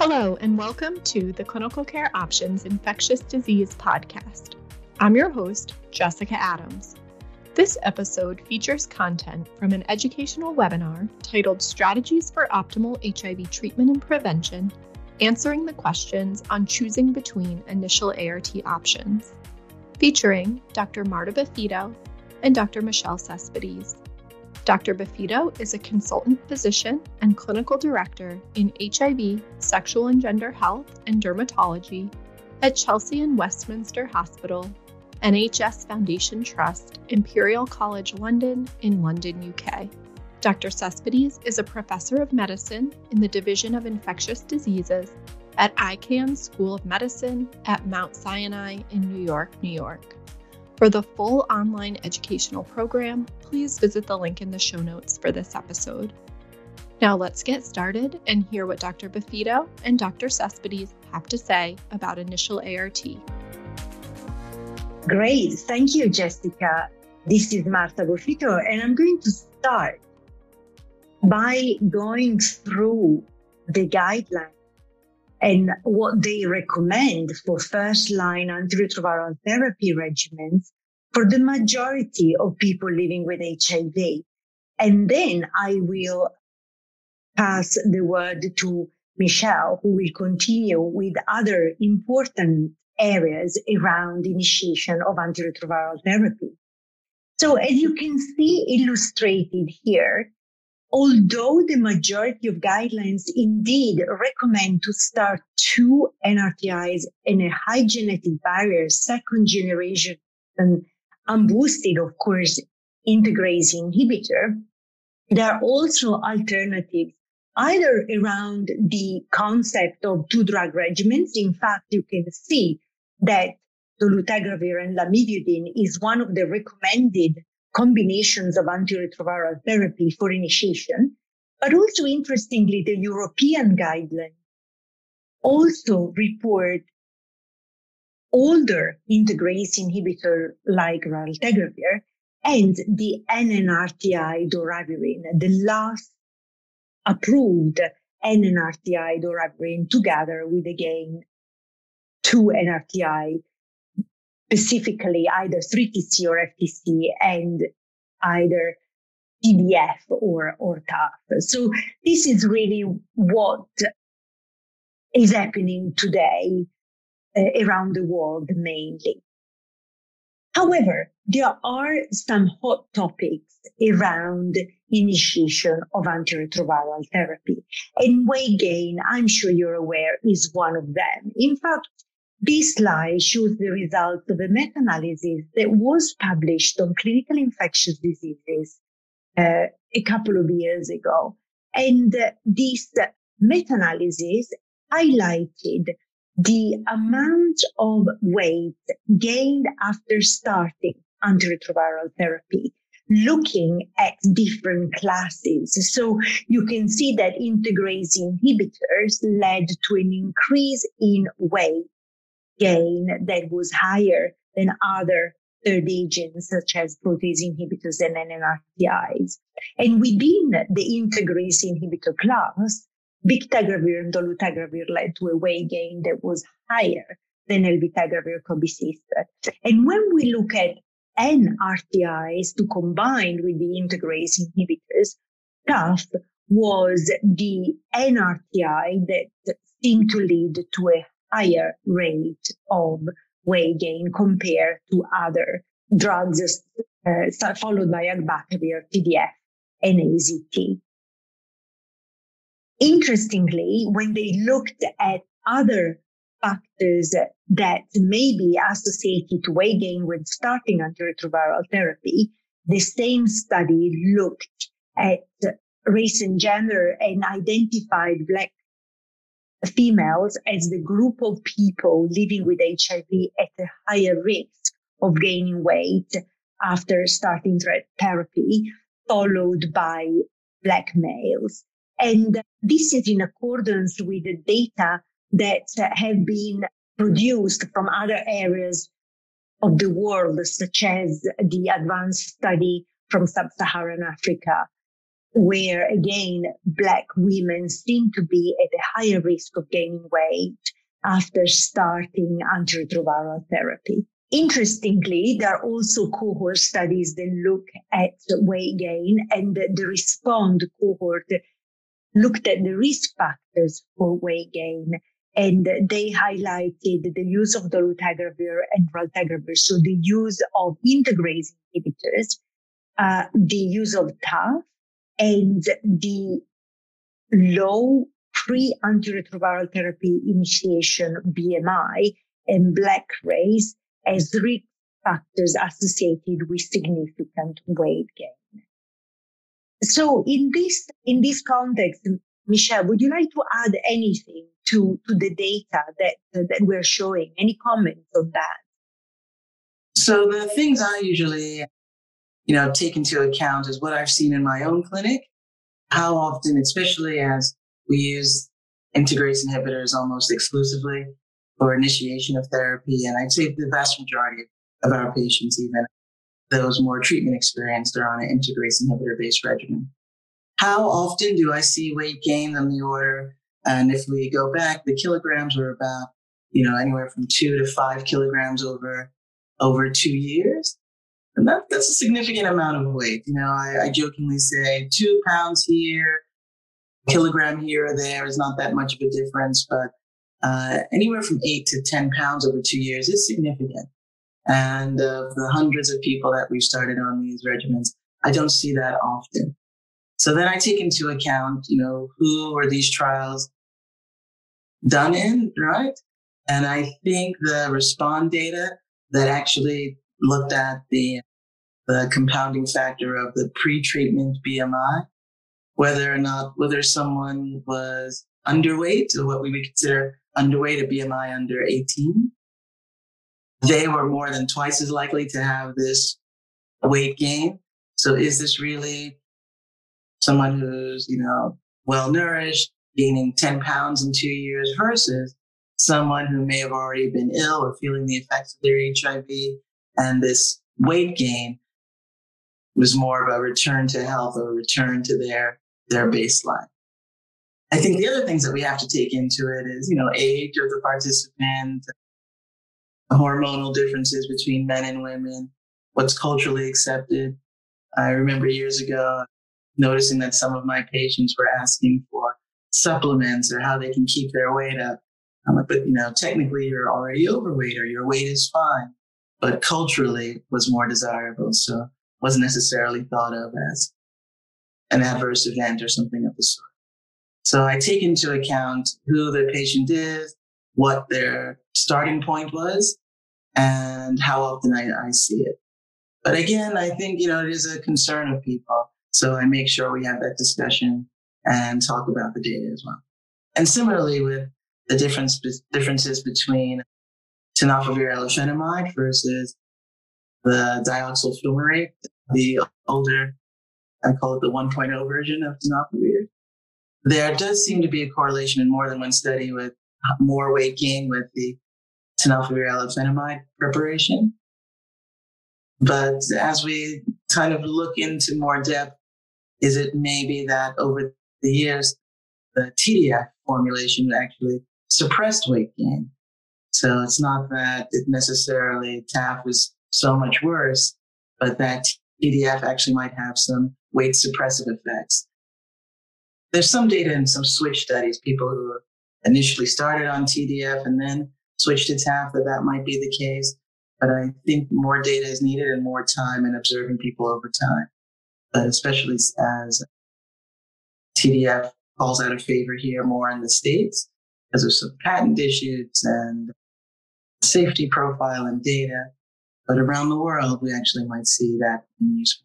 Hello, and welcome to the Clinical Care Options Infectious Disease Podcast. I'm your host, Jessica Adams. This episode features content from an educational webinar titled Strategies for Optimal HIV Treatment and Prevention Answering the Questions on Choosing Between Initial ART Options, featuring Dr. Marta Boffito and Dr. Michelle Cespedes. Dr. Boffito is a consultant physician and clinical director in HIV, sexual and gender health, and dermatology at Chelsea and Westminster Hospital, NHS Foundation Trust, Imperial College London in London, UK. Dr. Cespedes is a professor of medicine in the Division of Infectious Diseases at Icahn School of Medicine at Mount Sinai in New York, New York. For the full online educational program, please visit the link in the show notes for this episode. Now let's get started and hear what Dr. Boffito and Dr. Cespedes have to say about initial ART. Great. Thank you, Jessica. This is Marta Boffito, and I'm going to start by going through the guidelines and what they recommend for first line antiretroviral therapy regimens for the majority of people living with HIV. And then I will pass the word to Michelle, who will continue with other important areas around initiation of antiretroviral therapy. So as you can see illustrated here, although the majority of guidelines indeed recommend to start two NRTIs in a high genetic barrier, second generation and unboosted, of course, integrase inhibitor, there are also alternatives either around the concept of two drug regimens. In fact, you can see that the dolutegravir and lamivudine is one of the recommended combinations of antiretroviral therapy for initiation. But also interestingly, the European guidelines also report older integrase inhibitor like raltegravir and the NNRTI doravirine, the last approved NNRTI doravirine together with again two NRTI specifically either 3TC or FTC and either TDF or, or TAF. So this is really what is happening today uh, around the world mainly. However, there are some hot topics around initiation of antiretroviral therapy. And weight gain, I'm sure you're aware, is one of them. In fact, this slide shows the results of a meta-analysis that was published on clinical infectious diseases uh, a couple of years ago. And uh, this meta-analysis highlighted the amount of weight gained after starting antiretroviral therapy looking at different classes. So you can see that integrase inhibitors led to an increase in weight gain that was higher than other third agents such as protease inhibitors and NNRTIs. And within the integrase inhibitor class, bictegravir and dolutegravir led to a weight gain that was higher than elvitegravir cobicistat. And when we look at NRTIs to combine with the integrase inhibitors, TAF was the NRTI that seemed to lead to a higher rate of weight gain compared to other drugs uh, followed by Abacavir, TDF, and AZT. Interestingly, when they looked at other factors that may be associated to weight gain when starting antiretroviral therapy, the same study looked at race and gender and identified Black females as the group of people living with HIV at a higher risk of gaining weight after starting therapy, followed by black males. And this is in accordance with the data that have been produced from other areas of the world, such as the ADVANCE study from sub-Saharan Africa where again, Black women seem to be at a higher risk of gaining weight after starting antiretroviral therapy. Interestingly, there are also cohort studies that look at weight gain and the respond cohort looked at the risk factors for weight gain and they highlighted the use of dolutegravir and raltegravir. So the use of integrase inhibitors, uh, the use of TAF and the low pre-antiretroviral therapy initiation BMI and black race as risk factors associated with significant weight gain. So in this, in this context, Michelle, would you like to add anything to, to the data that, that we're showing? Any comments on that? So the things I usually, you know, take into account is what I've seen in my own clinic. How often, especially as we use integrase inhibitors almost exclusively for initiation of therapy. And I'd say the vast majority of our patients, even those more treatment experienced, are on an integrase inhibitor based regimen. How often do I see weight gain on the order? And if we go back, the kilograms were about, you know, anywhere from two to five kilograms over, over two years. And that, that's a significant amount of weight. You know, I, I jokingly say two pounds here, kilogram here or there is not that much of a difference, but uh, anywhere from eight to 10 pounds over two years is significant. And of the hundreds of people that we've started on these regimens, I don't see that often. So then I take into account, you know, who are these trials done in, right? And I think the respond data that actually looked at the, the compounding factor of the pre-treatment BMI, whether or not, whether someone was underweight or what we would consider underweight, a BMI under 18, they were more than twice as likely to have this weight gain. So is this really someone who's, you know, well nourished, gaining 10 pounds in two years versus someone who may have already been ill or feeling the effects of their HIV and this weight gain was more of a return to health or a return to their, their baseline. I think the other things that we have to take into it is, you know, age of the participant, hormonal differences between men and women, what's culturally accepted. I remember years ago, noticing that some of my patients were asking for supplements or how they can keep their weight up. I'm like, but you know, technically you're already overweight or your weight is fine, but culturally was more desirable. So wasn't necessarily thought of as an adverse event or something of the sort. So I take into account who the patient is, what their starting point was, and how often I, I see it. But again, I think, you know, it is a concern of people. So I make sure we have that discussion and talk about the data as well. And similarly with the difference, differences between tenofovir alafenamide versus disoproxil fumarate, the older, I call it the 1.0 version of tenofovir. There does seem to be a correlation in more than one study with uh, more weight gain with the tenofovir alafenamide preparation. But as we kind of look into more depth, is it maybe that over the years, the TDF formulation actually suppressed weight gain? So it's not that it necessarily TAF was so much worse, but that TDF actually might have some weight suppressive effects. There's some data in some switch studies, people who initially started on TDF and then switched to TAF, that that might be the case. But I think more data is needed and more time and observing people over time but especially as TDF falls out of favor here more in the States because of some patent issues and safety profile and data. But around the world, we actually might see that in use.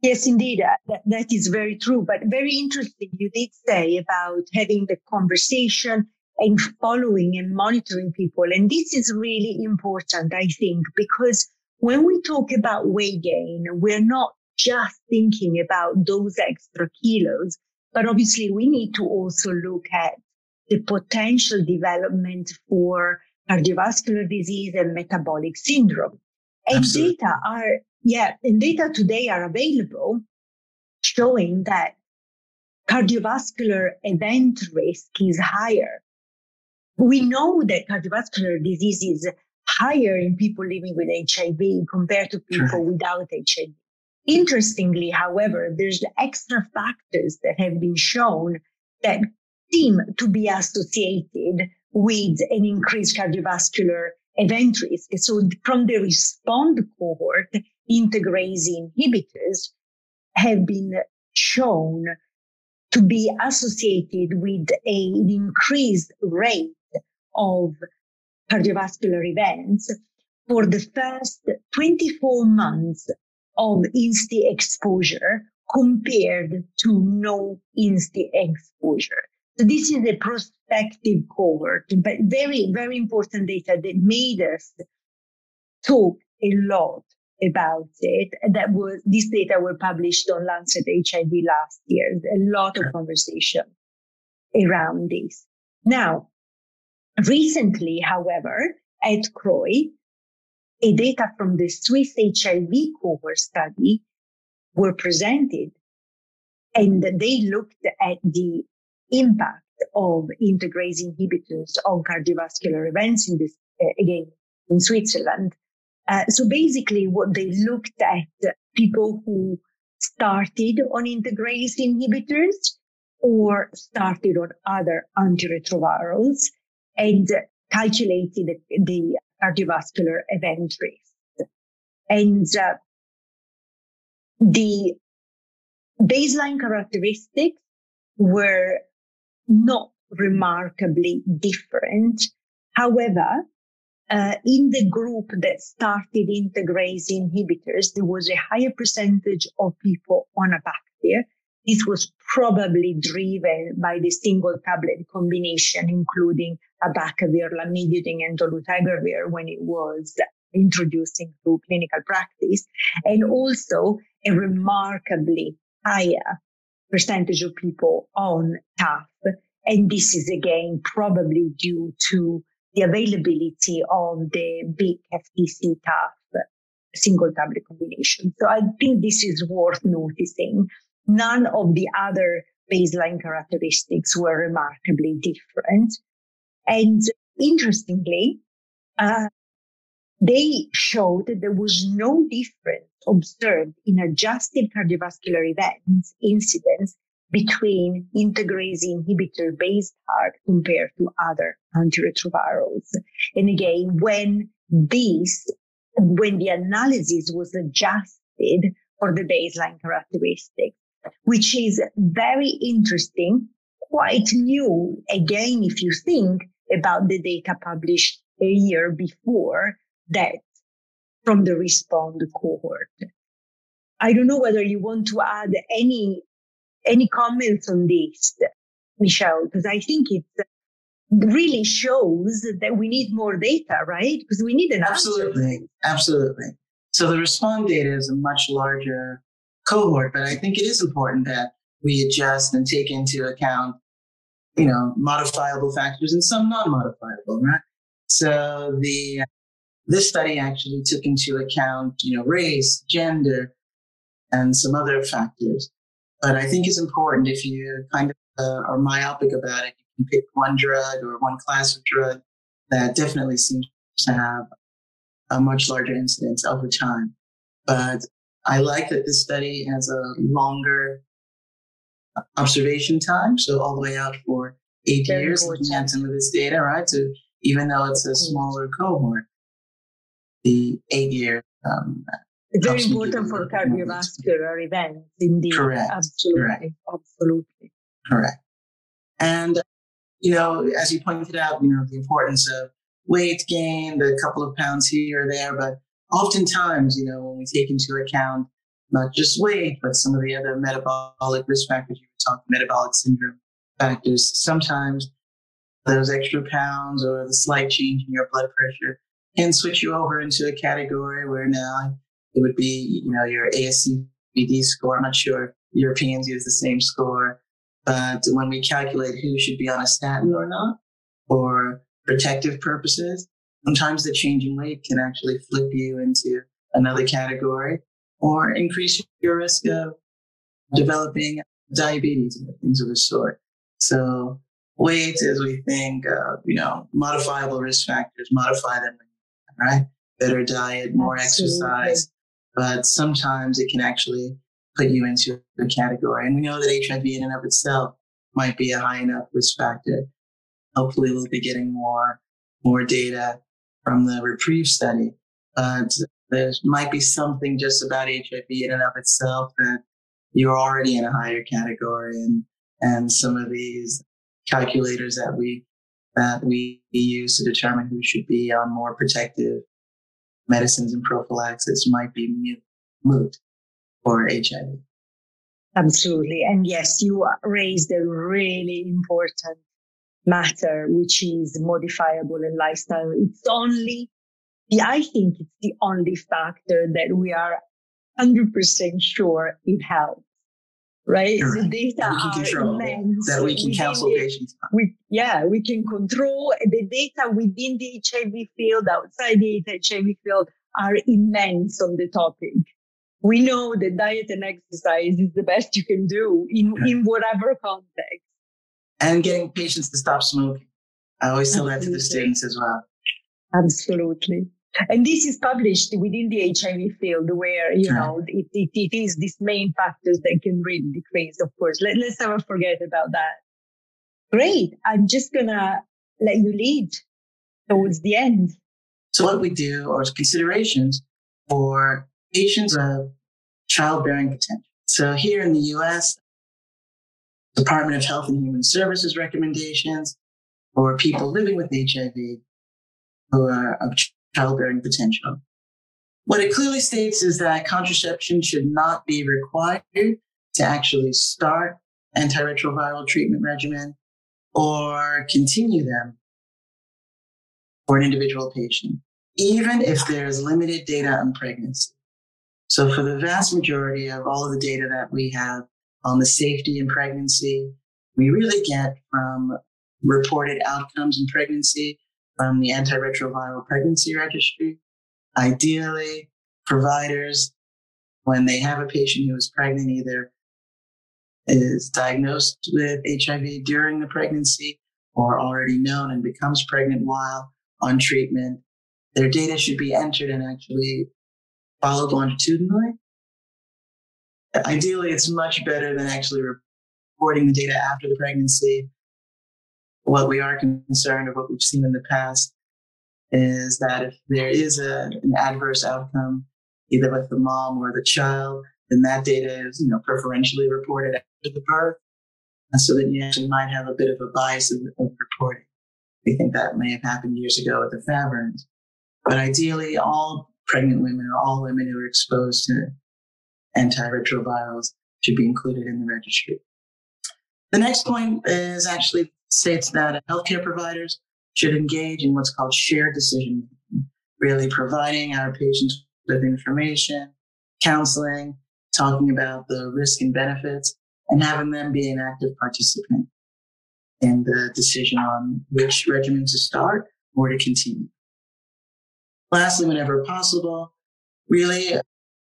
Yes, indeed. Uh, that, that is very true. But very interesting. You did say about having the conversation and following and monitoring people. And this is really important, I think, because when we talk about weight gain, we're not just thinking about those extra kilos. But obviously we need to also look at the potential development for cardiovascular disease and metabolic syndrome. And Absolutely. data are, yeah, and data today are available showing that cardiovascular event risk is higher. We know that cardiovascular disease is higher in people living with HIV compared to people sure. without HIV. Interestingly, however, there's extra factors that have been shown that seem to be associated with an increased cardiovascular event risk. So from the respond cohort, integrase inhibitors have been shown to be associated with an increased rate of cardiovascular events for the first 24 months of INSTI exposure compared to no INSTI exposure. So this is a prospective cohort, but very, very important data that made us talk a lot about it. That was, these data were published on Lancet HIV last year. A lot of conversation around this. Now, recently, however, at CROI, a data from the Swiss HIV cohort study were presented and they looked at the impact of integrase inhibitors on cardiovascular events in this, uh, again, in Switzerland. Uh, so basically what they looked at people who started on integrase inhibitors or started on other antiretrovirals and calculated the, the cardiovascular event risk. And uh, the baseline characteristics were not remarkably different. However, uh, in the group that started integrase inhibitors, there was a higher percentage of people on abacavir. This was probably driven by the single tablet combination, including abacavir, lamivudine, and dolutegravir when it was introduced into clinical practice, and also a remarkably higher percentage of people on TAF. And this is again probably due to the availability of the BIC FTC TAF single tablet combination. So I think this is worth noticing. None of the other baseline characteristics were remarkably different. And interestingly, uh, they showed that there was no difference observed in adjusted cardiovascular events incidence between integrase inhibitor based ART compared to other antiretrovirals. And again, when this, when the analysis was adjusted for the baseline characteristics, which is very interesting, quite new. Again, if you think about the data published a year before that from the respond cohort. I don't know whether you want to add any any comments on this, Michelle, because I think it really shows that we need more data, right? Because we need an absolutely, answer. absolutely. So the respond data is a much larger cohort, but I think it is important that we adjust and take into account, you know, modifiable factors and some non-modifiable, right? So the this study actually took into account, you know, race, gender, and some other factors. But I think it's important if you kind of uh, are myopic about it, you can pick one drug or one class of drug that definitely seems to have a much larger incidence over time. But I like that this study has a longer observation time, so all the way out for eight Very years, looking at some of this data, right? So even though it's a smaller cohort, the eight year um, it's very important for cardiovascular events, indeed. Correct. Absolutely. Correct. Absolutely. Correct. And, you know, as you pointed out, you know, the importance of weight gain, the couple of pounds here or there, but oftentimes, you know, when we take into account not just weight, but some of the other metabolic risk factors you were talking, metabolic syndrome factors, sometimes those extra pounds or the slight change in your blood pressure can switch you over into a category where now it would be, you know, your ASCVD score. I'm not sure Europeans use the same score, but when we calculate who should be on a statin or not, for protective purposes, sometimes the change in weight can actually flip you into another category or increase your risk of developing diabetes and things of the sort. So weight, as we think, uh, you know, modifiable risk factors, modify them, right? Better diet, more Absolutely. exercise. But sometimes it can actually put you into a category. And we know that HIV in and of itself might be a high enough risk factor. Hopefully we'll be getting more, more data from the reprieve study. But there might be something just about HIV in and of itself that you're already in a higher category and, and some of these calculators that we, that we use to determine who should be on more protective medicines and prophylaxis might be moot for HIV. Absolutely. And yes, you raised a really important matter, which is modifiable in lifestyle. It's only, I think it's the only factor that we are 100% sure it helps. Right? right. The data that we can control, immense. That we can counsel patients. We, yeah, we can control the data within the HIV field, outside the HIV field are immense on the topic. We know that diet and exercise is the best you can do in, in whatever context. And getting patients to stop smoking. I always tell Absolutely. that to the students as well. Absolutely. And this is published within the HIV field where, you know, it, it, it is these main factors that can really decrease, of course. Let, let's never forget about that. Great. I'm just going to let you lead towards the end. So what we do are considerations for patients of childbearing potential. So here in the U.S., Department of Health and Human Services recommendations for people living with HIV who are of childbearing potential. What it clearly states is that contraception should not be required to actually start antiretroviral treatment regimen or continue them for an individual patient, even if there is limited data on pregnancy. So for the vast majority of all of the data that we have on the safety in pregnancy, we really get from reported outcomes in pregnancy from the antiretroviral pregnancy registry. Ideally, providers, when they have a patient who is pregnant, either is diagnosed with HIV during the pregnancy or already known and becomes pregnant while on treatment, their data should be entered and actually followed longitudinally. Ideally, it's much better than actually reporting the data after the pregnancy. What we are concerned of what we've seen in the past is that if there is a, an adverse outcome, either with the mom or the child, then that data is, you know, preferentially reported after the birth. And so that you actually might have a bit of a bias of, of reporting. We think that may have happened years ago with the efavirenz. But ideally, all pregnant women or all women who are exposed to antiretrovirals should be included in the registry. The next point is actually states that healthcare providers should engage in what's called shared decision making, really providing our patients with information, counseling, talking about the risk and benefits, and having them be an active participant in the decision on which regimen to start or to continue. Lastly, whenever possible, really,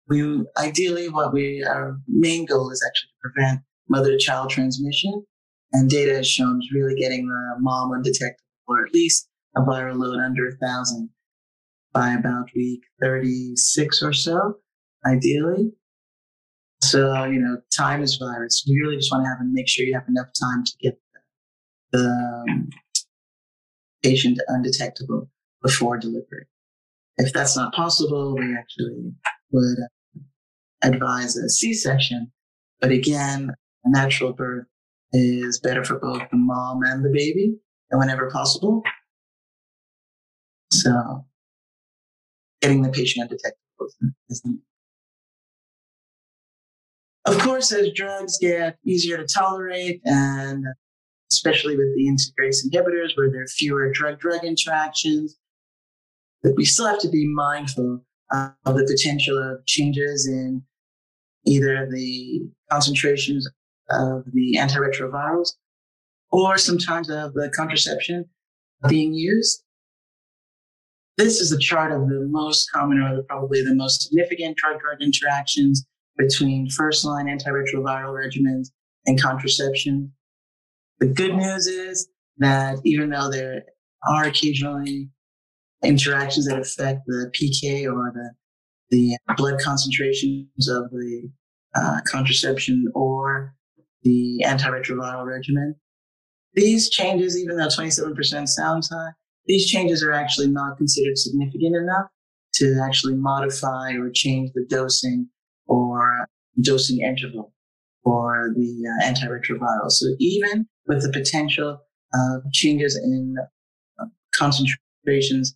we ideally what we our main goal is actually to prevent mother to child transmission. And data has shown is really getting the mom undetectable or at least a viral load under a thousand by about week 36 or so, ideally. So, you know, time is virus. You really just want to have and make sure you have enough time to get the um, patient undetectable before delivery. If that's not possible, we actually would advise a C-section. But again, a natural birth is better for both the mom and the baby, and whenever possible. So, getting the patient undetectable is the of course, as drugs get easier to tolerate, and especially with the integrase inhibitors, where there are fewer drug-drug interactions, that we still have to be mindful of the potential of changes in either the concentrations of the antiretrovirals or sometimes of the contraception being used. This is a chart of the most common or probably the most significant drug drug interactions between first line antiretroviral regimens and contraception. The good news is that even though there are occasionally interactions that affect the PK or the, the blood concentrations of the uh, contraception or the antiretroviral regimen, these changes, even though 27% sounds high, these changes are actually not considered significant enough to actually modify or change the dosing or dosing interval for the uh, antiretroviral. So even with the potential of changes in uh, concentrations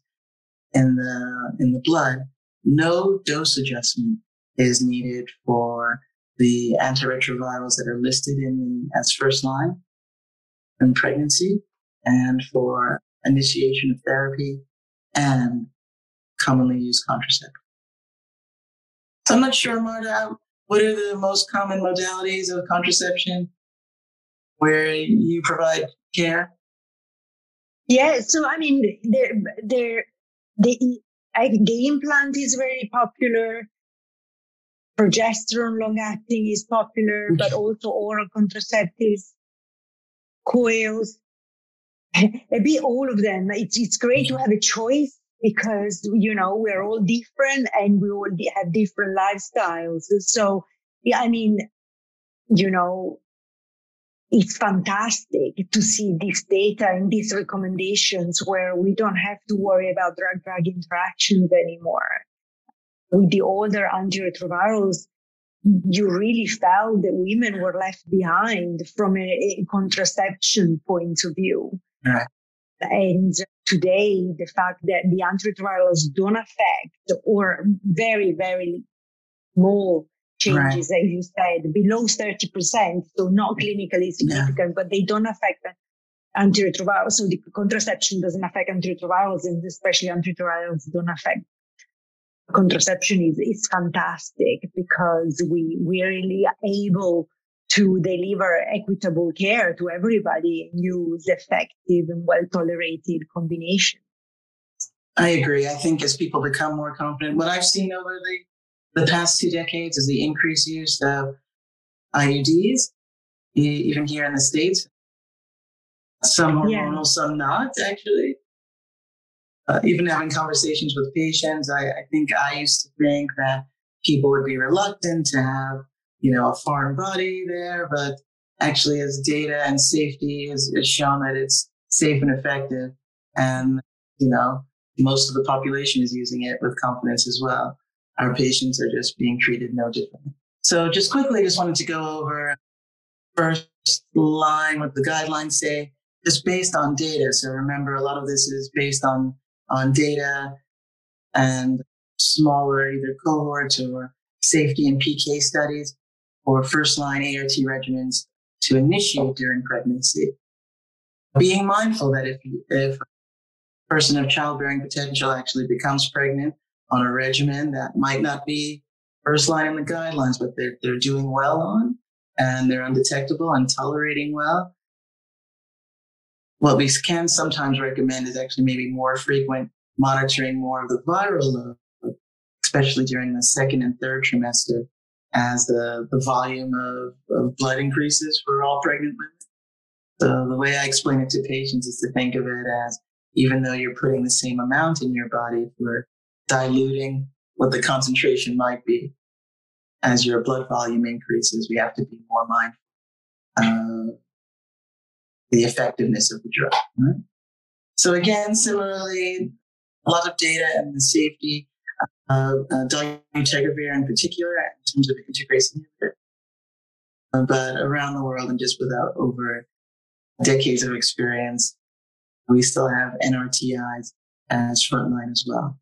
in the in the blood, no dose adjustment is needed for the antiretrovirals that are listed in the as first line in pregnancy and for initiation of therapy and commonly used contraceptive. So I'm not sure, Marta, what are the most common modalities of contraception where you provide care? Yeah, so I mean, there, there, the the implant is very popular. Progesterone long acting is popular, but also oral contraceptives, coils, a bit all of them. It's it's great to have a choice because you know we're all different and we all have different lifestyles. So yeah, I mean, you know, it's fantastic to see this data and these recommendations where we don't have to worry about drug drug interactions anymore. With the older antiretrovirals, you really felt that women were left behind from a, a contraception point of view. Right. And today, the fact that the antiretrovirals don't affect or very, very small changes, right. as you said, below 30%, so not clinically significant, yeah. but they don't affect antiretrovirals. So the contraception doesn't affect antiretrovirals, and especially antiretrovirals don't affect contraception is, is fantastic because we, we really are able to deliver equitable care to everybody and use effective and well tolerated combinations. I agree. I think as people become more confident, what I've seen over the, the past two decades is the increased use of IUDs, even here in the States. Some hormonal, yeah. some not, actually. Uh, even having conversations with patients, I, I think I used to think that people would be reluctant to have you know, a foreign body there, but actually as data and safety has, shown that it's safe and effective. And, you know, most of the population is using it with confidence as well. Our patients are just being treated no differently. So just quickly, just wanted to go over first line what the guidelines say, just based on data. So remember, a lot of this is based on, on data and smaller either cohorts or safety and PK studies or first line ART regimens to initiate during pregnancy. Being mindful that if, if a person of childbearing potential actually becomes pregnant on a regimen that might not be first line in the guidelines, but they're, they're doing well on and they're undetectable and tolerating well. What we can sometimes recommend is actually maybe more frequent monitoring more of the viral load, especially during the second and third trimester as the, the volume of, of blood increases for all pregnant women. So the way I explain it to patients is to think of it as even though you're putting the same amount in your body, we're diluting what the concentration might be. As your blood volume increases, we have to be more mindful of the effectiveness of the drug. Right? So again, similarly, a lot of data and the safety uh, uh, dolutegravir in particular in terms of integrase inhibitor. Uh, but around the world and just without over decades of experience, we still have NRTIs as frontline as well.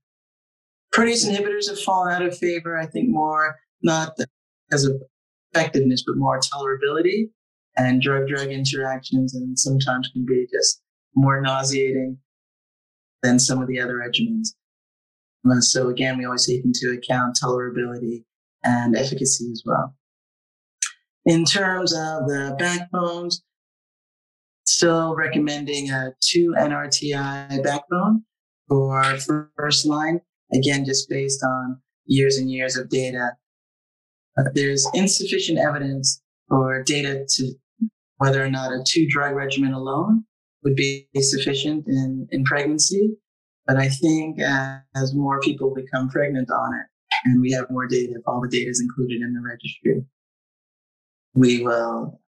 Protease inhibitors have fallen out of favor, I think more not because of effectiveness, but more tolerability and drug-drug interactions and sometimes can be just more nauseating than some of the other regimens. Uh, so again, we always take into account tolerability and efficacy as well. In terms of the backbones, still recommending a two NRTI backbone for first line. Again, just based on years and years of data uh, there's insufficient evidence or data to whether or not a two drug regimen alone would be sufficient in, in pregnancy. But I think as more people become pregnant on it and we have more data, if all the data is included in the registry, we will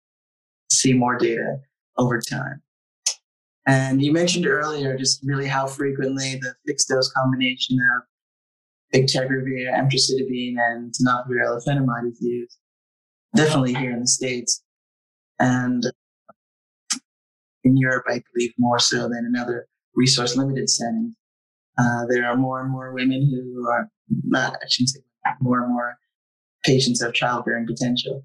see more data over time. And you mentioned earlier just really how frequently the fixed dose combination of bictegravir, emtricitabine, and tenofovir alafenamide is used. Definitely here in the States. And in Europe, I believe more so than in other resource limited settings. Uh, there are more and more women who are not, I shouldn't say more and more patients of childbearing potential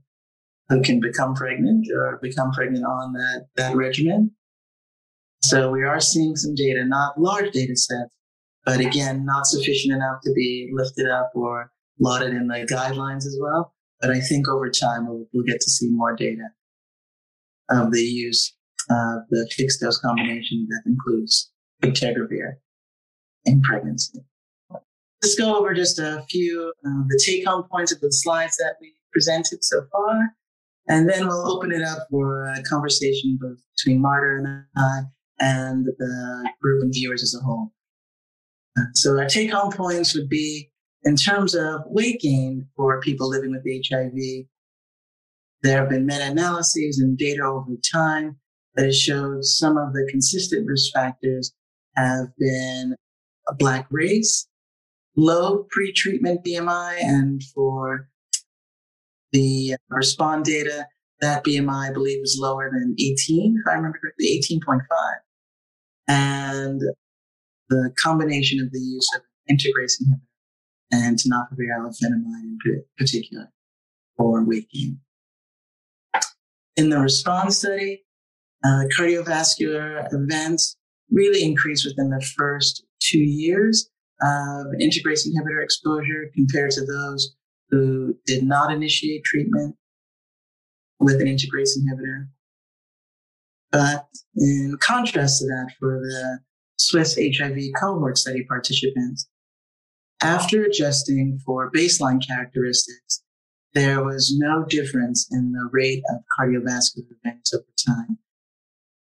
who can become pregnant or become pregnant on that, that regimen. So we are seeing some data, not large data sets, but again, not sufficient enough to be lifted up or lauded in the guidelines as well. But I think over time we'll, we'll get to see more data Um, of the use of the fixed dose combination that includes bictegravir in pregnancy. Let's go over just a few of the take home points of the slides that we presented so far. And then we'll open it up for a conversation both between Marta and I and the group and viewers as a whole. Uh, so our take home points would be in terms of weight gain for people living with HIV. There have been meta-analyses and data over time that has showed some of the consistent risk factors have been black race, low pre-treatment BMI, and for the respond data, that BMI I believe was lower than 18, if I remember correctly, 18.5. And the combination of the use of integrase inhibitor and tenofovir alafenamide in particular for weight gain. In the response study, uh, cardiovascular events really increased within the first two years of integrase inhibitor exposure compared to those who did not initiate treatment with an integrase inhibitor. But in contrast to that, for the Swiss HIV cohort study participants, after adjusting for baseline characteristics, there was no difference in the rate of cardiovascular events over time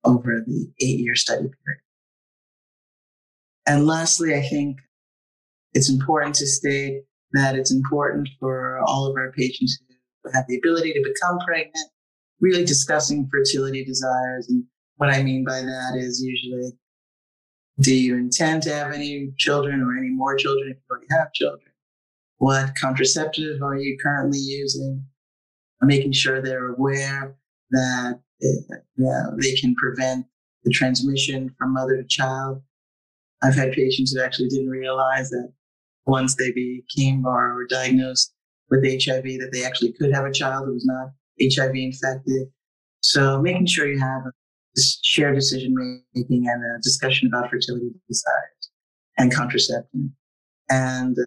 over the eight year study period. And lastly, I think it's important to state that it's important for all of our patients who have the ability to become pregnant, really discussing fertility desires. And what I mean by that is usually, do you intend to have any children or any more children if you already have children? What contraceptive are you currently using? Making sure they're aware that uh, they can prevent the transmission from mother to child. I've had patients who actually didn't realize that once they became or were diagnosed with HIV, that they actually could have a child who was not HIV infected. So making sure you have a shared decision making and a discussion about fertility desires and contraception. And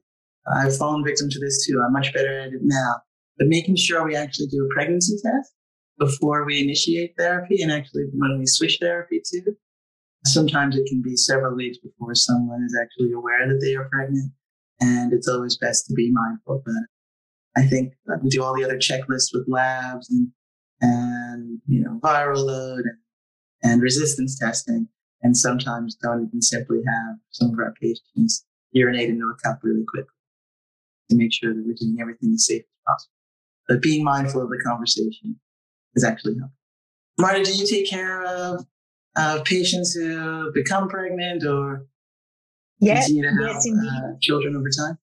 I've fallen victim to this too. I'm much better at it now. But making sure we actually do a pregnancy test before we initiate therapy and actually when we switch therapy too. Sometimes it can be several weeks before someone is actually aware that they are pregnant. And it's always best to be mindful of that. I think we do all the other checklists with labs and, and, you know, viral load and, and resistance testing. And sometimes don't even simply have some of our patients urinate into a cup really quickly to make sure that we're doing everything as safe as possible. But being mindful of the conversation is actually helpful. Marta, do you take care of uh, patients who become pregnant or yes, continue to yes, indeed. Uh, children over time?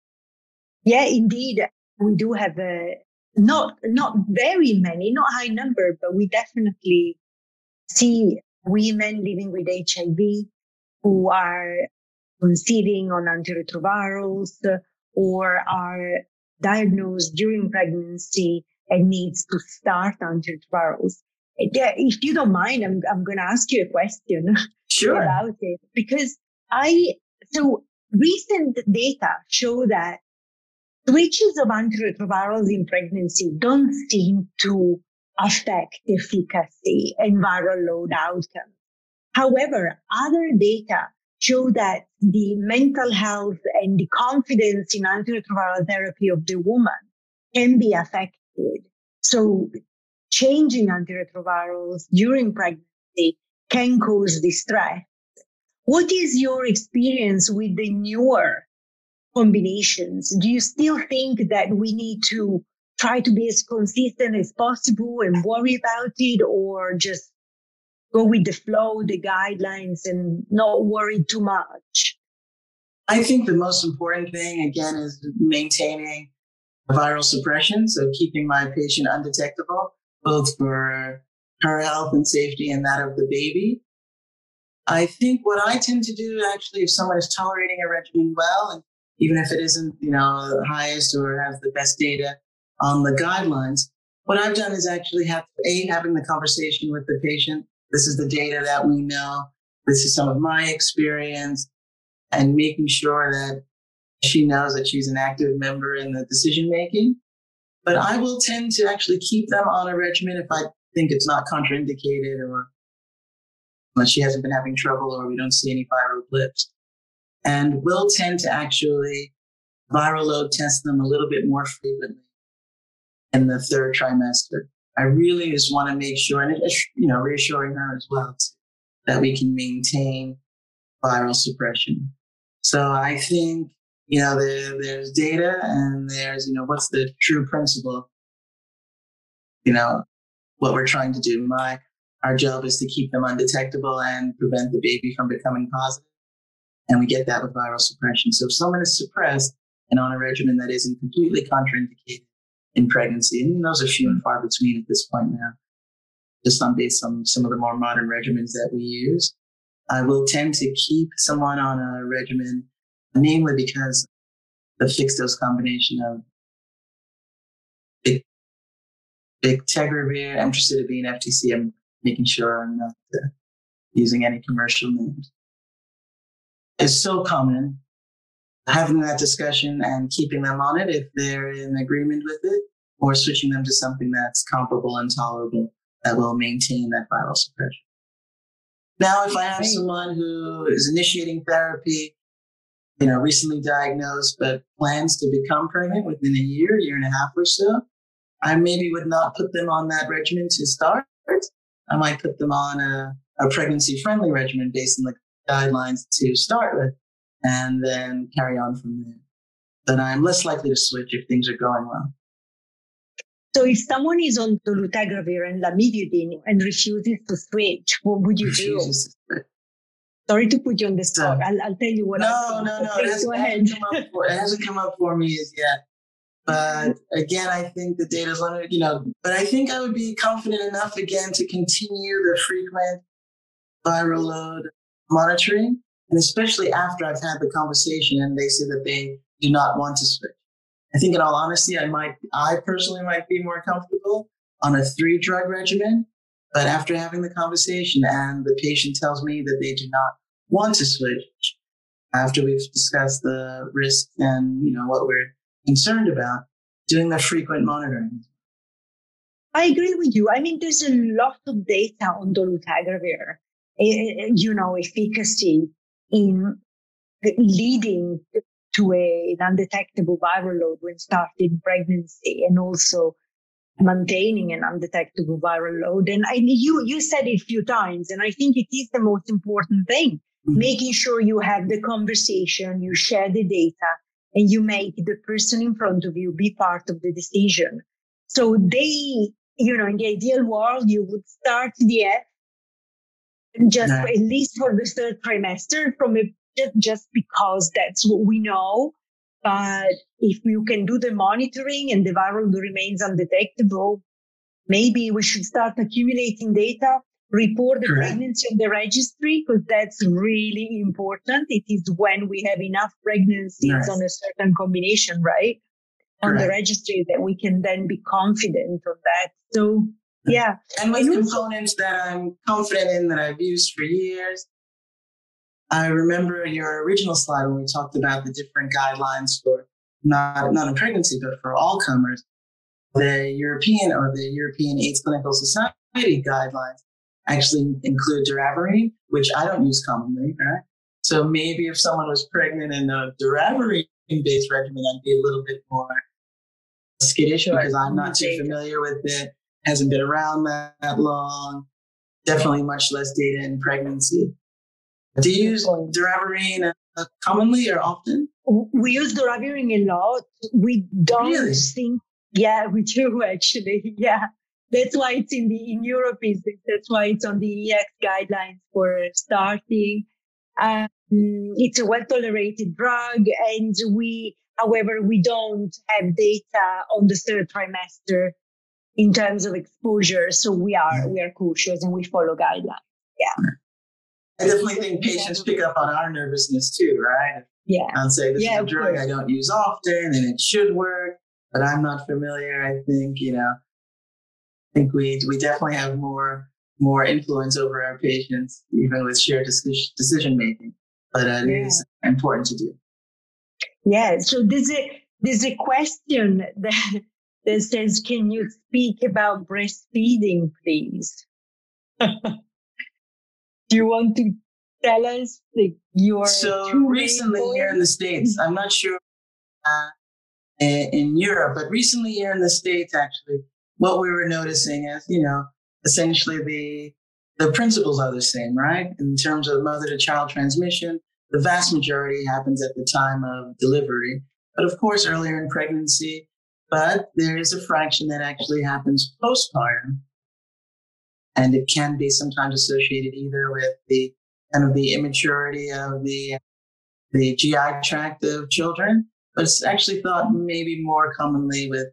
Yeah, indeed. We do have a, not not very many, not high number, but we definitely see women living with HIV who are conceiving on antiretrovirals or are diagnosed during pregnancy and needs to start antiretrovirals. If you don't mind, I'm, I'm going to ask you a question sure. about it because I, so recent data show that switches of antiretrovirals in pregnancy don't seem to affect efficacy and viral load outcomes. However, other data show that the mental health and the confidence in antiretroviral therapy of the woman can be affected. So changing antiretrovirals during pregnancy can cause distress. What is your experience with the newer combinations? Do you still think that we need to try to be as consistent as possible and worry about it or just go with the flow, the guidelines and not worry too much? I think the most important thing, again, is maintaining viral suppression. So keeping my patient undetectable, both for her health and safety and that of the baby. I think what I tend to do actually, if someone is tolerating a regimen well, and even if it isn't, you know, the highest or has the best data on the guidelines, what I've done is actually have a having the conversation with the patient. This is the data that we know. This is some of my experience and making sure that she knows that she's an active member in the decision making. But I will tend to actually keep them on a regimen if I think it's not contraindicated or unless she hasn't been having trouble or we don't see any viral blips. And we'll tend to actually viral load test them a little bit more frequently in the third trimester. I really just want to make sure, and it's, you know, reassuring her as well, that we can maintain viral suppression. So I think, you know, there, there's data and there's, you know, what's the true principle? You know, what we're trying to do. My, our job is to keep them undetectable and prevent the baby from becoming positive. And we get that with viral suppression. So if someone is suppressed and on a regimen that isn't completely contraindicated, in pregnancy. And those are few and far between at this point now, just on based on some of the more modern regimens that we use. I will tend to keep someone on a regimen, namely because the fixed dose combination of BIC, bictegravir, emtricitabine, FTC. I'm making sure I'm not uh, using any commercial names. It's so common having that discussion and keeping them on it if they're in agreement with it, or switching them to something that's comparable and tolerable that will maintain that viral suppression. Now, if I have someone who is initiating therapy, you know, recently diagnosed, but plans to become pregnant within a year, year and a half or so, I maybe would not put them on that regimen to start. I might put them on a, a pregnancy friendly regimen based on the guidelines to start with and then carry on from there. Then I'm less likely to switch if things are going well. So if someone is on dolutegravir and lamivudine and refuses to switch, what would you do? Sorry to put you on the spot. I'll, I'll tell you what. No, no, no. It hasn't, hasn't for, it hasn't, come up for me as yet. But again, I think the data is limited, you know, but I think I would be confident enough again to continue the frequent viral load monitoring and especially after I've had the conversation and they say that they do not want to switch. I think in all honesty, I might, I personally might be more comfortable on a three drug regimen. But after having the conversation and the patient tells me that they do not want to switch, after we've discussed the risk and, you know, what we're concerned about, doing the frequent monitoring. I agree with you. I mean, there's a lot of data on dolutegravir, eh, eh, eh, you know, efficacy in leading to a, an undetectable viral load when starting pregnancy and also maintaining an undetectable viral load. And I, you, you said it a few times, and I think it is the most important thing, mm-hmm. making sure you have the conversation, you share the data, and you make the person in front of you be part of the decision. So they, you know, in the ideal world, you would start the F just at least for the third trimester from a, just, just because that's what we know. But if you can do the monitoring and the viral remains undetectable, maybe we should start accumulating data, report the Correct. pregnancy on the registry, because that's really important. It is when we have enough pregnancies on a certain combination, right? On Correct. the registry that we can then be confident of that. So yeah. And with components that I'm confident in that I've used for years. I remember your original slide when we talked about the different guidelines for not, not in pregnancy, but for all comers. The European or the European AIDS Clinical Society guidelines actually include doravirine, which I don't use commonly, right? So maybe if someone was pregnant in a doravirine based regimen, I'd be a little bit more skittish sure. because I'm not too familiar with it, hasn't been around that, that long, definitely much less data in pregnancy. Do you use doravirine uh, commonly or often? We use doravirine a lot. We don't really? think, yeah, we do actually. Yeah. That's why it's in the, in Europe is, that's why it's on the EACS guidelines for starting. Um, it's a well tolerated drug and we, however, we don't have data on the third trimester in terms of exposure. So we are, we are cautious and we follow guidelines. Yeah. I definitely think patients pick up on our nervousness too, right? Yeah. I'll say this yeah, is a drug course. I don't use often and it should work, but I'm not familiar. I think, you know, I think we we definitely have more more influence over our patients, even with shared decision decision making. But uh, yeah. it is important to do. Yeah. So there's a there's a question that that says, "Can you speak about breastfeeding, please?" Do you want to tell us like your so recently here in the states? I'm not sure uh, in Europe, but recently here in the states, actually, what we were noticing is, you know, essentially the the principles are the same, right? In terms of mother to child transmission, the vast majority happens at the time of delivery, but of course earlier in pregnancy. But there is a fraction that actually happens postpartum, and it can be sometimes associated either with the kind of the immaturity of the the GI tract of children, but it's actually thought maybe more commonly with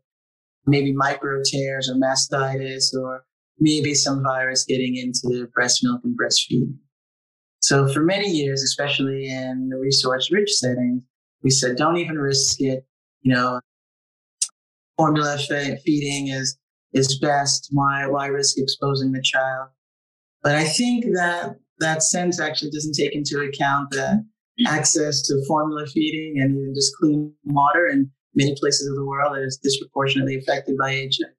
maybe micro tears or mastitis or maybe some virus getting into breast milk and breastfeeding. So for many years, especially in the resource rich settings, we said, don't even risk it. You know, formula feeding is, is best. Why, why risk exposing the child? But I think that that sense actually doesn't take into account that access to formula feeding and even just clean water in many places of the world is disproportionately affected by HIV.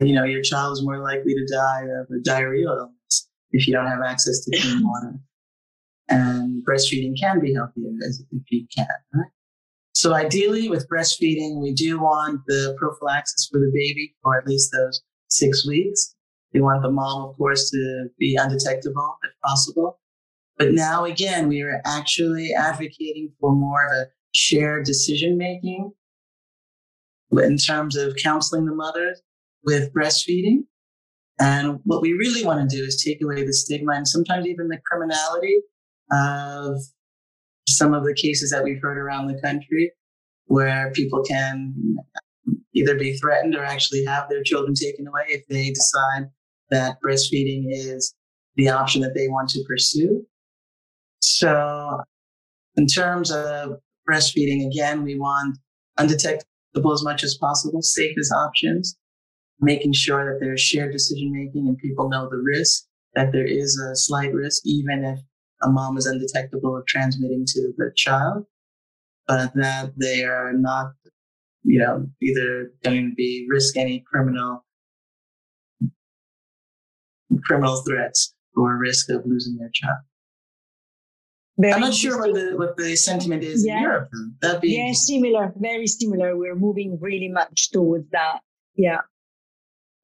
You know, your child is more likely to die of a diarrheal illness if you don't have access to clean water. And breastfeeding can be healthier if you can, right? So ideally with breastfeeding, we do want the prophylaxis for the baby for at least those six weeks. We want the mom, of course, to be undetectable if possible. But now again, we are actually advocating for more of a shared decision making in terms of counseling the mothers with breastfeeding. And what we really want to do is take away the stigma and sometimes even the criminality of some of the cases that we've heard around the country where people can either be threatened or actually have their children taken away if they decide that breastfeeding is the option that they want to pursue. So in terms of breastfeeding, again, we want undetectable as much as possible, safest options, making sure that there's shared decision making and people know the risk, that there is a slight risk, even if a mom is undetectable of transmitting to the child, but that they are not, you know, either going to be risk any criminal criminal threats or risk of losing their child. Very I'm not sure what the what the sentiment is yeah. in Europe. That'd be yeah, similar, very similar. We're moving really much towards that. Yeah,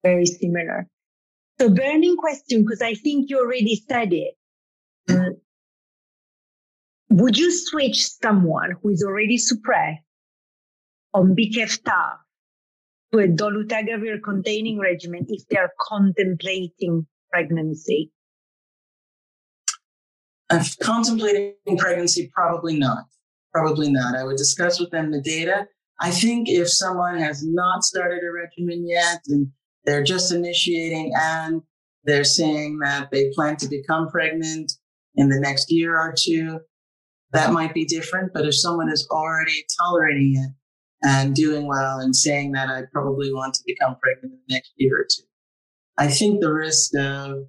very similar. So, burning question, because I think you already said it. Mm. Would you switch someone who is already suppressed on BKFTA to a dolutegravir containing regimen if they are contemplating pregnancy? If contemplating pregnancy, probably not. Probably not. I would discuss with them the data. I think if someone has not started a regimen yet and they're just initiating and they're saying that they plan to become pregnant in the next year or two, that mm-hmm. might be different. But if someone is already tolerating it and doing well and saying that I probably want to become pregnant in the next year or two, I think the risk of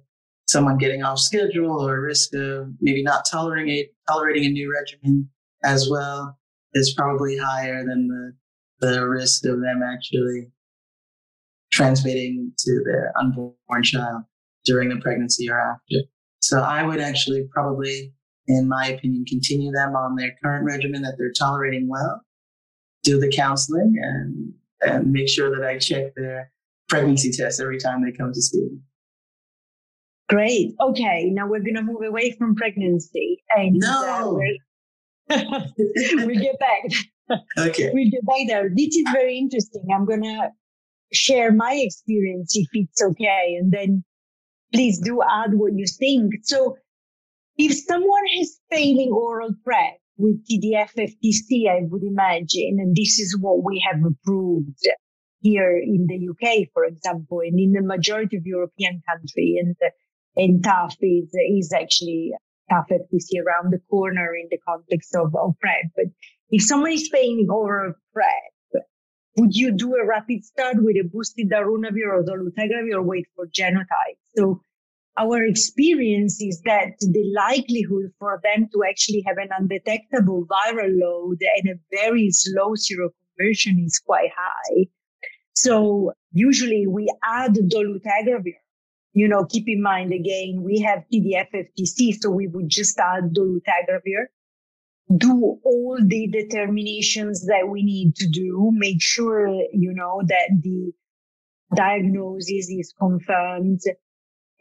someone getting off schedule or risk of maybe not tolerating a, tolerating a new regimen as well is probably higher than the, the risk of them actually transmitting to their unborn child during the pregnancy or after. So I would actually probably, in my opinion, continue them on their current regimen that they're tolerating well, do the counseling, and and make sure that I check their pregnancy test every time they come to see me. Great. Okay, now we're going to move away from pregnancy. And, no. Uh, we get back. Okay. We get back there. This is very interesting. I'm going to share my experience if it's okay. And then please do add what you think. So if someone is failing oral PrEP with TDF FTC, I would imagine, and this is what we have approved here in the UK, for example, and in the majority of European countries, and and TAF is, is actually TAF FTC around the corner in the context of, of PrEP. But if someone is failing oral PrEP, would you do a rapid start with a boosted darunavir or dolutegravir or wait for genotype? So our experience is that the likelihood for them to actually have an undetectable viral load and a very slow seroconversion is quite high. So usually we add dolutegravir. You know, keep in mind again, we have TDF FTC, so we would just add dolutegravir, do all the determinations that we need to do, make sure, you know, that the diagnosis is confirmed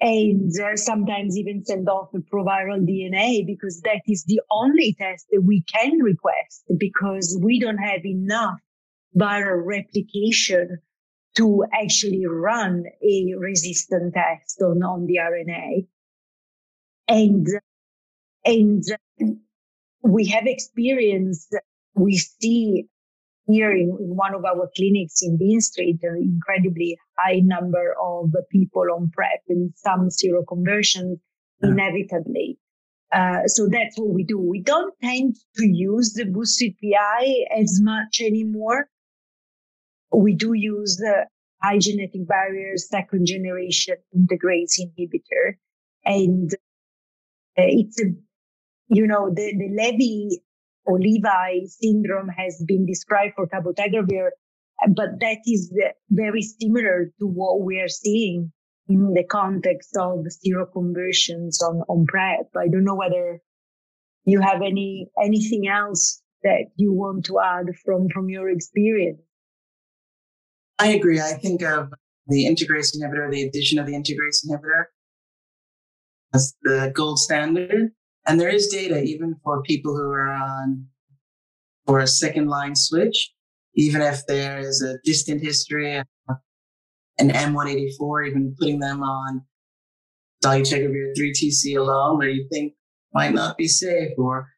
and uh, sometimes even send off a proviral DNA because that is the only test that we can request because we don't have enough viral replication to actually run a resistant test on, on the RNA. And, and we have experience, we see here in, in, one of our clinics in Dean Street, an incredibly high number of people on PrEP and some seroconversion yeah. inevitably. Uh, so that's what we do. We don't tend to use the boosted PI as much anymore. We do use the high genetic barriers, second generation integrase inhibitor. And uh, it's a, you know, the, the LEVI or syndrome has been described for cabotegravir, but that is very similar to what we are seeing in the context of seroconversions on, on PrEP. I don't know whether you have any, anything else that you want to add from, from your experience. I agree. I think of the integrase inhibitor, the addition of the integrase inhibitor as the gold standard. And there is data even for people who are on for a second line switch, even if there is a distant history, uh, an M184, even putting them on dolutegravir 3TC alone, where you think might not be safe or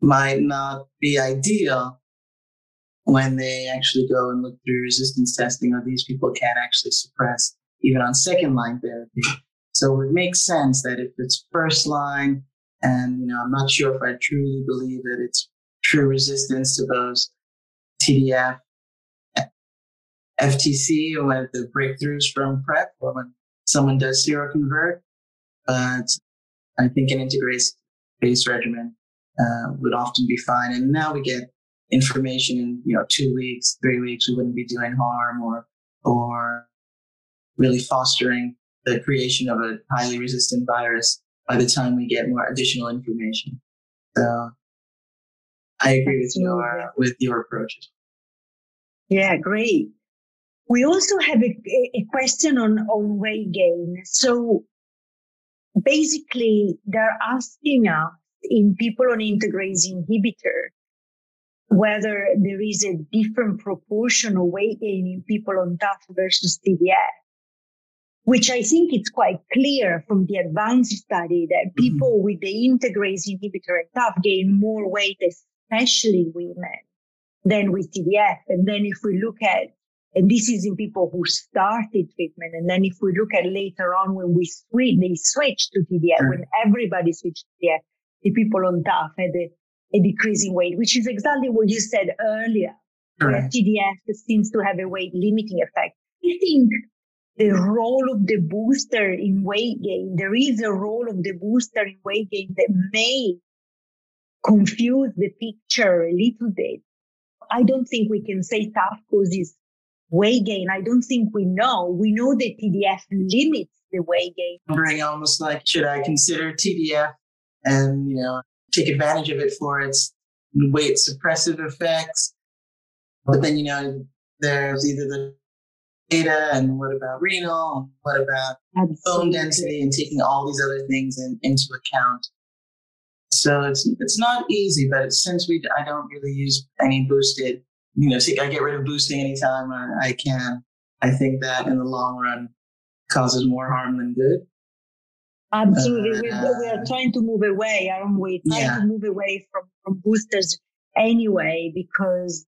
might not be ideal when they actually go and look through resistance testing or these people can't actually suppress even on second line therapy. So it makes sense that if it's first line, and you know, I'm not sure if I truly believe that it's true resistance to those TDF, FTC, or the breakthroughs from PrEP, or when someone does zero seroconvert. But I think an integrase based regimen uh, would often be fine. And now we get information in you know two weeks, three weeks. We wouldn't be doing harm or or really fostering the creation of a highly resistant virus by the time we get more additional information. So I agree with your with your approaches. Yeah, great. We also have a, a question on, on weight gain. So basically they're asking us in people on integrase inhibitor whether there is a different proportion of weight gain in people on TAF versus TDF which I think it's quite clear from the ADVANCE study that mm-hmm. people mm-hmm. with the integrase inhibitor and TAF gain more weight, especially women, than with TDF. And then if we look at, and this is in people who started treatment, and then if we look at later on when we switch, they switched to TDF, mm-hmm. when everybody switched to TDF, the people on TAF had a, a decrease in weight, which is exactly what you said earlier, TDF seems to have a weight limiting effect. I think the role of the booster in weight gain. There is a role of the booster in weight gain that may confuse the picture a little bit. I don't think we can say TAF causes weight gain. I don't think we know. We know that TDF limits the weight gain. Wondering almost like, should I consider TDF and, you know, take advantage of it for its weight suppressive effects? But then, you know, there's either the data and what about renal, and what about Absolutely. bone density, and taking all these other things in, into account. So it's it's not easy, but since we I don't really use any boosted, you know, I get rid of boosting anytime I can. I think that in the long run causes more harm than good. Absolutely. Uh, we, we, are trying to move away, aren't we? Trying yeah. to move away from, from boosters anyway, because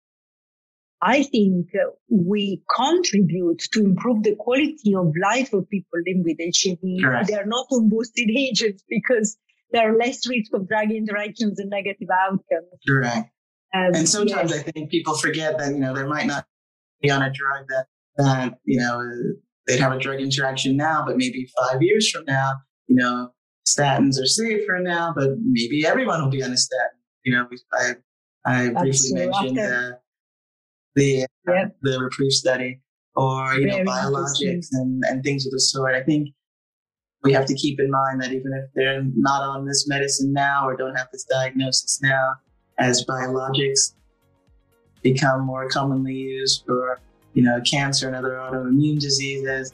I think we contribute to improve the quality of life of people living with HIV. Correct. They are not on boosted agents because there are less risk of drug interactions and negative outcomes. Correct. Um, and sometimes yes. I think people forget that, you know, there might not be on a drug that, that, you know, they'd have a drug interaction now, but maybe five years from now, you know, statins are safer now, but maybe everyone will be on a statin. You know, I, I briefly mentioned uh, the, uh, the REPRIEVE study or, you Very know, biologics and, and things of the sort. I think we have to keep in mind that even if they're not on this medicine now or don't have this diagnosis now, as biologics become more commonly used for, you know, cancer and other autoimmune diseases,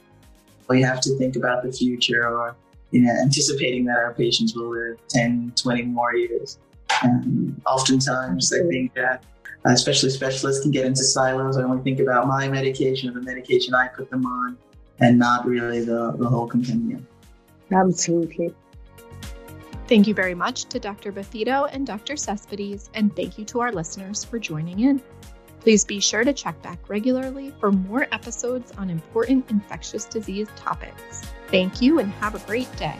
we have to think about the future or, you know, anticipating that our patients will live 10, 20 more years. And oftentimes, I think that uh, especially specialists can get into silos. I only think about my medication or the medication I put them on and not really the, the whole compendium. Absolutely. Thank you very much to Dr. Boffito and Dr. Cespedes, and thank you to our listeners for joining in. Please be sure to check back regularly for more episodes on important infectious disease topics. Thank you and have a great day.